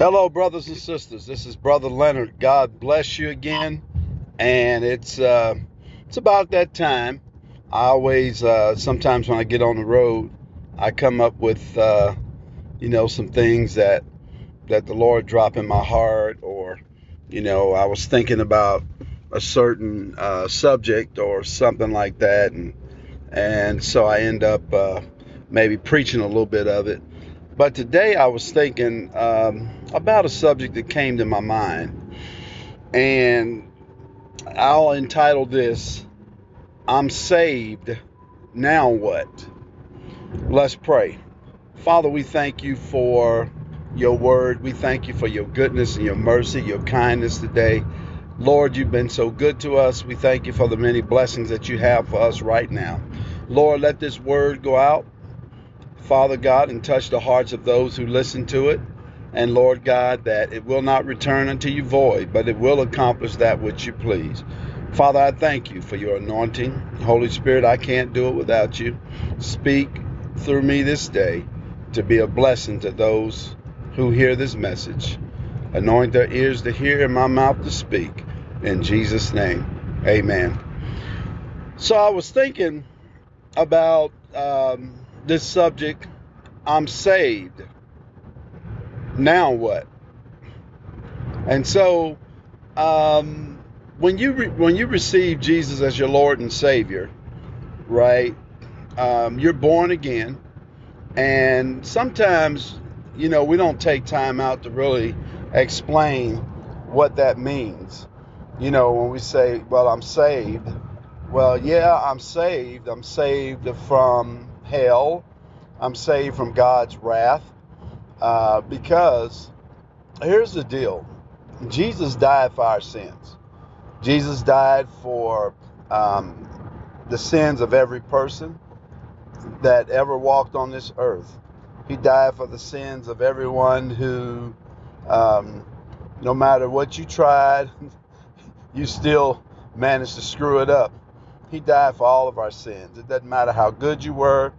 Hello, brothers and sisters. This is Brother Leonard. God bless you again. And it's uh, it's about that time. I always, uh, sometimes when I get on the road, I come up with, uh, you know, some things that that the Lord drop in my heart, or, you know, I was thinking about a certain uh, subject or something like that, and and so I end up uh, maybe preaching a little bit of it. But today I was thinking um, about a subject that came to my mind, and I'll entitle this I'm Saved, Now What? Let's pray. Father, we thank you for your word. We thank you for your goodness and your mercy, your kindness today. Lord, you've been so good to us. We thank you for the many blessings that you have for us right now. Lord, let this word go out Father God, and touch the hearts of those who listen to it. And Lord God, that it will not return unto you void, but it will accomplish that which you please. Father, I thank you for your anointing. Holy Spirit, I can't do it without you. Speak through me this day to be a blessing to those who hear this message. Anoint their ears to hear and my mouth to speak. In Jesus' name, amen. So I was thinking about um, this subject, I'm saved. Now what? And so, um, when you re- when you receive Jesus as your Lord and Savior, right? Um, you're born again, and sometimes, you know, we don't take time out to really explain what that means. You know, when we say, "Well, I'm saved," well, yeah, I'm saved. I'm saved from hell. I'm saved from God's wrath. Uh, because here's the deal Jesus died for our sins. Jesus died for um, the sins of every person that ever walked on this earth. He died for the sins of everyone who, um, no matter what you tried, you still managed to screw it up. He died for all of our sins. It doesn't matter how good you were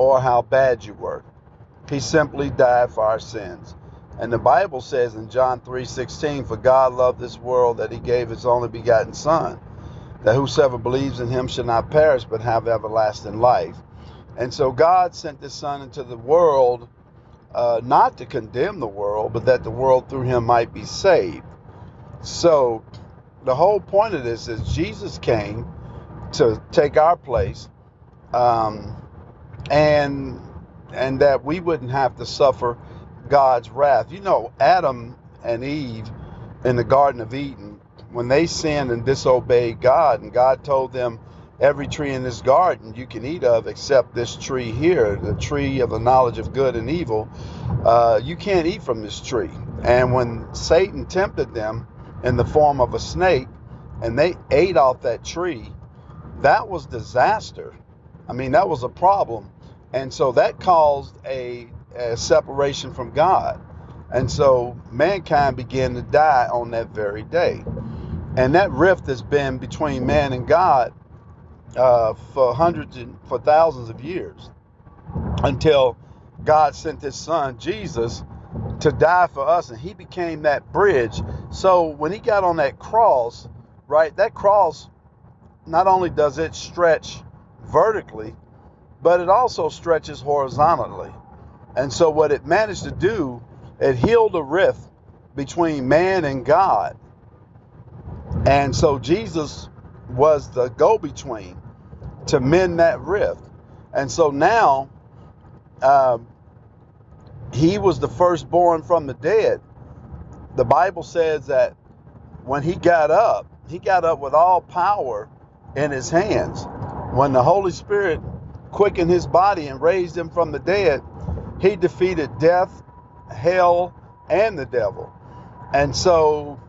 or how bad you were. He simply died for our sins. And the Bible says in John 3:16, "For God loved this world that he gave his only begotten son, that whosoever believes in him shall not perish but have everlasting life." And so God sent his son into the world uh, not to condemn the world, but that the world through him might be saved. So the whole point of this is Jesus came to take our place, um, and and that we wouldn't have to suffer God's wrath. You know, Adam and Eve in the Garden of Eden, when they sinned and disobeyed God, and God told them, every tree in this garden you can eat of except this tree here, the tree of the knowledge of good and evil. Uh, you can't eat from this tree. And when Satan tempted them in the form of a snake, and they ate off that tree, that was disaster. I mean, that was a problem. And so that caused a, a separation from God. And so mankind began to die on that very day. And that rift has been between man and God uh, for hundreds and for thousands of years until God sent his son, Jesus, to die for us. And he became that bridge. So when he got on that cross, right, that cross not only does it stretch vertically, but it also stretches horizontally. And so, what it managed to do, it healed a rift between man and God. And so, Jesus was the go between to mend that rift. And so now, um, he was the firstborn from the dead. The Bible says that when he got up, he got up with all power in his hands. When the Holy Spirit quickened his body and raised him from the dead, he defeated death, hell, and the devil. And so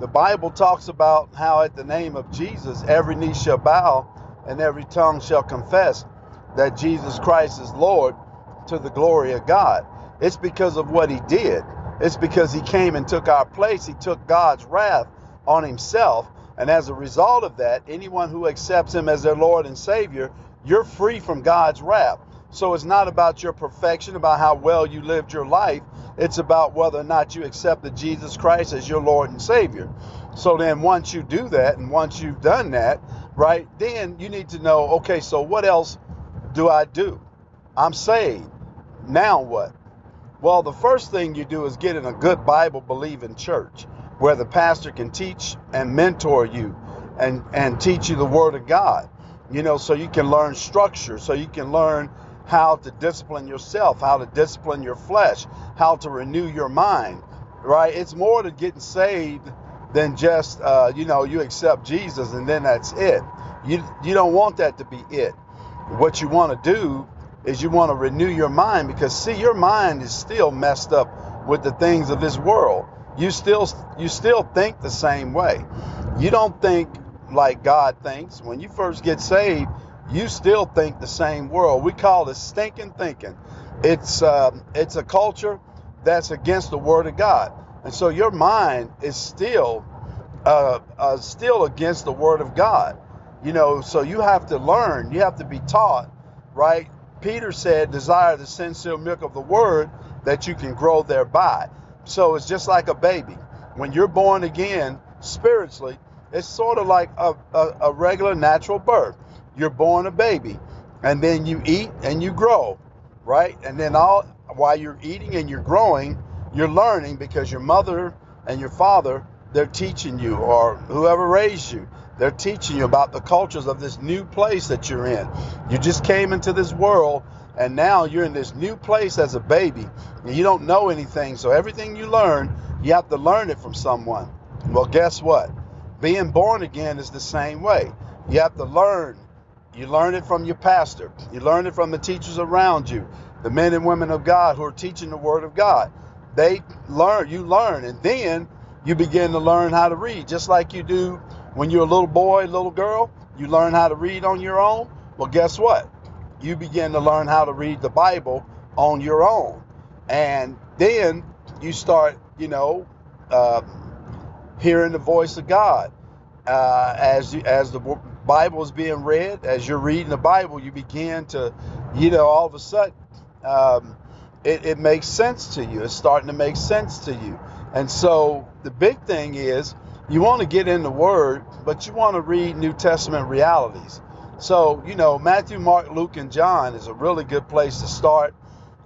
the Bible talks about how at the name of Jesus, every knee shall bow and every tongue shall confess that Jesus Christ is Lord to the glory of God. It's because of what he did. It's because he came and took our place. He took God's wrath on himself and as a result of that, anyone who accepts him as their Lord and Savior, you're free from God's wrath. So it's not about your perfection, about how well you lived your life. It's about whether or not you accepted Jesus Christ as your Lord and Savior. So then once you do that and once you've done that, right, then you need to know, okay, so what else do I do? I'm saved. Now what? Well, the first thing you do is get in a good Bible believing church where the pastor can teach and mentor you and, and teach you the Word of God. You know, so you can learn structure, so you can learn how to discipline yourself, how to discipline your flesh, how to renew your mind, right? It's more to getting saved than just, uh, you know, you accept Jesus and then that's it. You, you don't want that to be it. What you want to do is you want to renew your mind because, see, your mind is still messed up with the things of this world. You still, you still think the same way. You don't think like God thinks. When you first get saved, you still think the same world. We call it stinking thinking. It's uh, it's a culture that's against the Word of God, and so your mind is still uh, uh, still against the Word of God. You know, so you have to learn. You have to be taught, right? Peter said, "Desire the sincere milk of the Word, that you can grow thereby." So it's just like a baby. When you're born again spiritually, it's sort of like a, a, a regular natural birth. You're born a baby and then you eat and you grow right? And then all while you're eating and you're growing you're learning because your mother and your father they're teaching you or whoever raised you they're teaching you about the cultures of this new place that you're in. You just came into this world and now you're in this new place as a baby and you don't know anything so everything you learn you have to learn it from someone well guess what being born again is the same way you have to learn you learn it from your pastor. You learn it from the teachers around you, the men and women of God who are teaching the Word of God. They learn, you learn, and then you begin to learn how to read, just like you do when you're a little boy, little girl. You learn how to read on your own. Well, guess what? You begin to learn how to read the Bible on your own, and then you start, you know, uh, hearing the voice of God uh, as as the Bible is being read, as you're reading the Bible, you begin to, you know, all of a sudden, um, it, it makes sense to you. It's starting to make sense to you. And so the big thing is you want to get in the Word, but you want to read New Testament realities. So, you know, Matthew, Mark, Luke, and John is a really good place to start,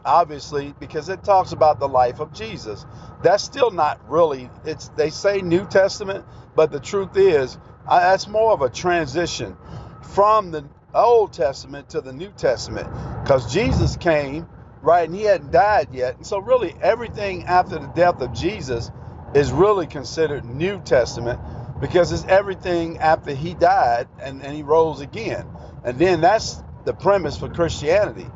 obviously, because it talks about the life of Jesus. That's still not really, it's they say New Testament, but the truth is, I, that's more of a transition from the Old Testament to the New Testament because Jesus came, right, and he hadn't died yet. And so, really, everything after the death of Jesus is really considered New Testament because it's everything after he died and, and he rose again. And then that's the premise for Christianity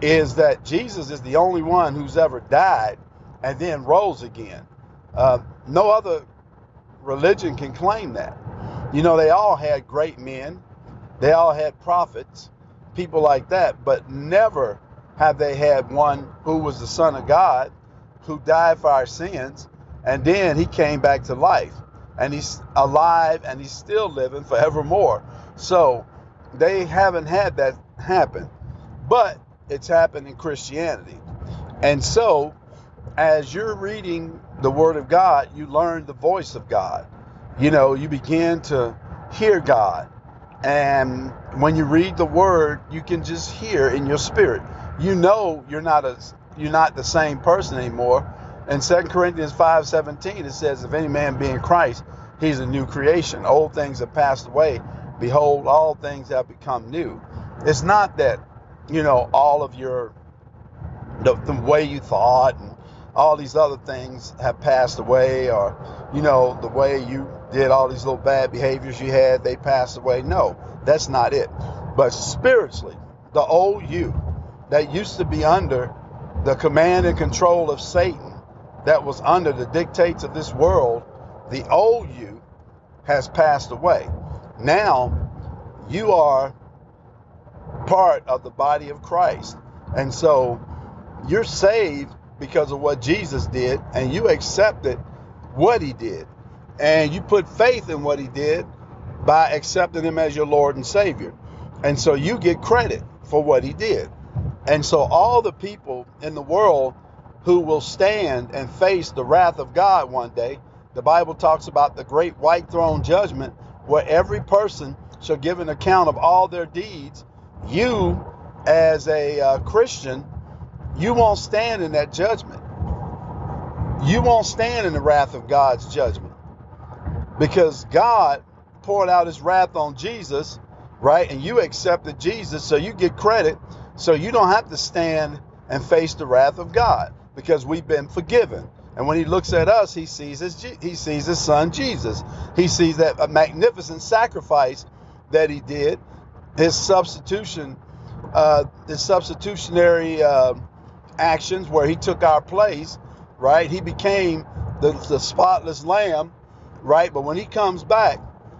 is that Jesus is the only one who's ever died and then rose again. Uh, no other religion can claim that. You know, they all had great men, they all had prophets, people like that, but never have they had one who was the Son of God, who died for our sins, and then he came back to life. And he's alive and he's still living forevermore. So they haven't had that happen. But it's happened in Christianity. And so, as you're reading the Word of God, you learn the voice of God you know, you begin to hear God. And when you read the word, you can just hear in your spirit. You know you're not a you're not the same person anymore. In 2 Corinthians 5:17 it says if any man be in Christ, he's a new creation. Old things have passed away. Behold, all things have become new. It's not that, you know, all of your the, the way you thought and all these other things have passed away or you know the way you did all these little bad behaviors you had, they passed away. No, that's not it. But spiritually, the old you that used to be under the command and control of Satan, that was under the dictates of this world, the old you has passed away. Now you are part of the body of Christ. And so you're saved because of what Jesus did, and you accepted what he did and you put faith in what he did by accepting him as your Lord and Savior. And so you get credit for what he did. And so, all the people in the world who will stand and face the wrath of God one day, the Bible talks about the great white throne judgment, where every person shall give an account of all their deeds. You, as a uh, Christian, you won't stand in that judgment. You won't stand in the wrath of God's judgment because God poured out his wrath on Jesus, right? And you accepted Jesus, so you get credit. So you don't have to stand and face the wrath of God because we've been forgiven. And when he looks at us, he sees his he sees his son Jesus. He sees that magnificent sacrifice that he did, his substitution, uh, his substitutionary uh, actions where he took our place, right? He became the, the spotless lamb, right? But when he comes back,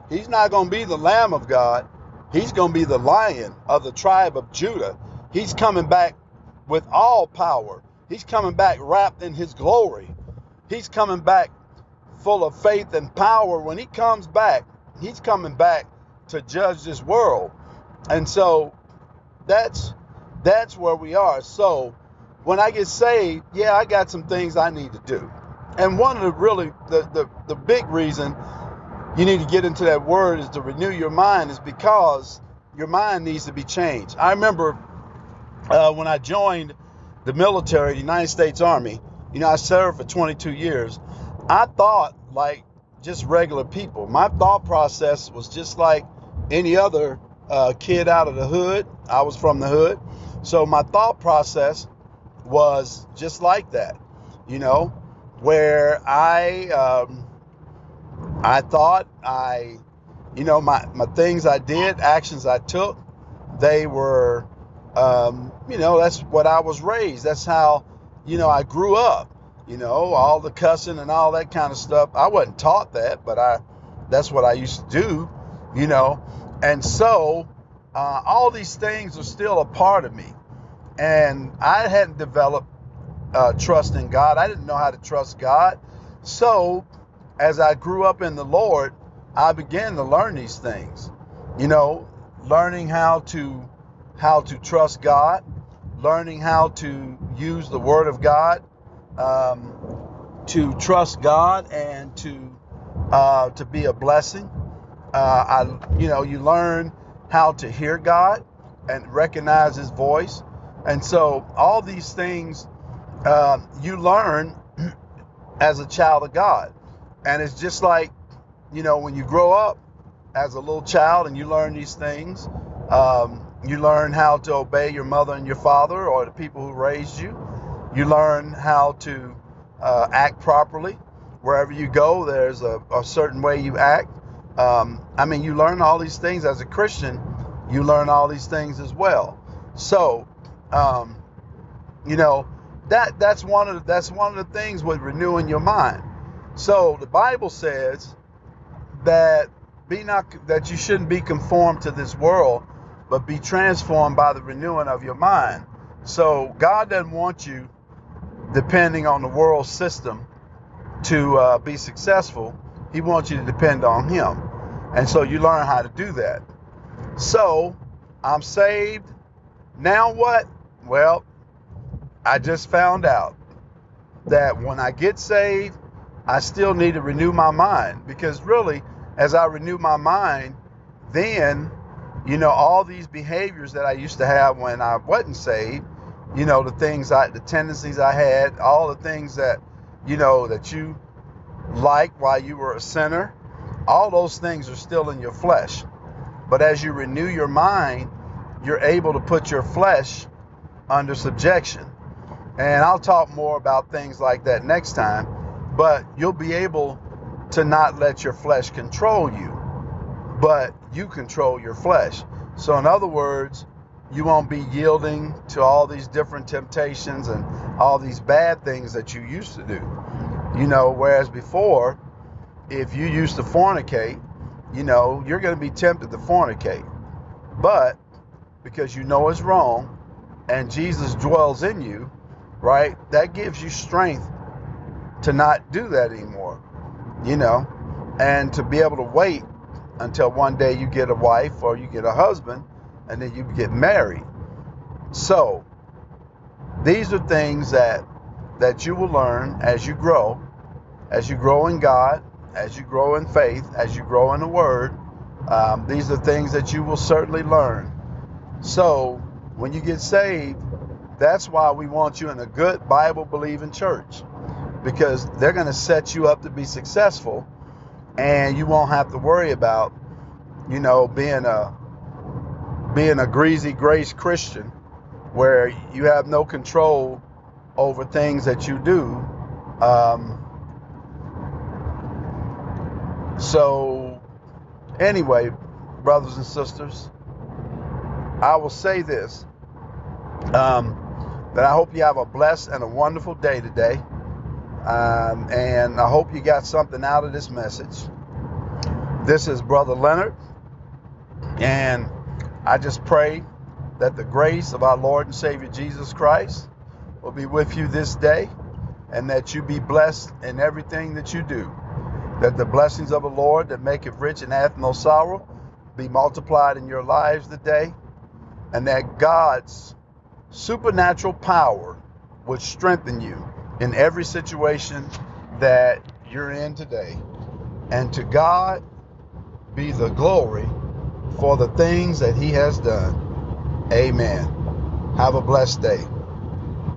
he's not going to be the lamb of God. He's going to be the lion of the tribe of Judah. He's coming back with all power. He's coming back wrapped in his glory. He's coming back full of faith and power. When he comes back, he's coming back to judge this world. And so that's that's where we are. So when I get saved, yeah, I got some things I need to do. And one of the really the the, the big reason you need to get into that word is to renew your mind is because your mind needs to be changed. I remember uh, when I joined the military, the United States Army, you know, I served for 22 years. I thought like just regular people. My thought process was just like any other uh, kid out of the hood. I was from the hood. So my thought process was just like that, you know, where I um, I thought I, you know, my, my things I did, actions I took, they were, um, you know, that's what I was raised. That's how, you know, I grew up. You know, all the cussing and all that kind of stuff. I wasn't taught that, but I, that's what I used to do. You know, and so uh, all these things are still a part of me. And I hadn't developed uh, trust in God. I didn't know how to trust God. So as I grew up in the Lord, I began to learn these things. You know, learning how to how to trust God, learning how to use the Word of God, um, to trust God, and to uh, to be a blessing. Uh, I, you know, you learn how to hear God and recognize His voice, and so all these things uh, you learn as a child of God. And it's just like, you know, when you grow up as a little child and you learn these things, um, you learn how to obey your mother and your father or the people who raised you. You learn how to uh, act properly. Wherever you go, there's a, a certain way you act. Um, I mean, you learn all these things as a Christian. You learn all these things as well. So, um, you know, that that's one of the, that's one of the things with renewing your mind. So the Bible says that be not that you shouldn't be conformed to this world, but be transformed by the renewing of your mind. So God doesn't want you depending on the world system to uh, be successful. He wants you to depend on Him, and so you learn how to do that. So I'm saved. Now what? Well, I just found out that when I get saved, I still need to renew my mind because really, as I renew my mind, then, you know, all these behaviors that I used to have when I wasn't saved, you know, the things I, the tendencies I had, all the things that, you know, that you liked while you were a sinner, all those things are still in your flesh. But as you renew your mind, you're able to put your flesh under subjection. And I'll talk more about things like that next time but you'll be able to not let your flesh control you, but you control your flesh. So, in other words, you won't be yielding to all these different temptations and all these bad things that you used to do. You know, whereas before, if you used to fornicate, you know, you're going to be tempted to fornicate. But because you know it's wrong and Jesus dwells in you, right, that gives you strength to not do that anymore, you know, and to be able to wait until one day you get a wife or you get a husband and then you get married. So, These are things that that you will learn as you grow, as you grow in God, as you grow in faith, as you grow in the Word. Um, these are things that you will certainly learn. So when you get saved, that's why we want you in a good Bible believing church because they're going to set you up to be successful and you won't have to worry about you know being a being a greasy grace Christian where you have no control over things that you do um, so anyway brothers and sisters I will say this um, that I hope you have a blessed and a wonderful day today. Um, and I hope you got something out of this message. This is Brother Leonard, and I just pray that the grace of our Lord and Savior Jesus Christ will be with you this day, and that you be blessed in everything that you do. That the blessings of the Lord that maketh rich and hath no sorrow be multiplied in your lives today, and that God's supernatural power would strengthen you in every situation that you're in today. And to God be the glory for the things that He has done. Amen. Have a blessed day.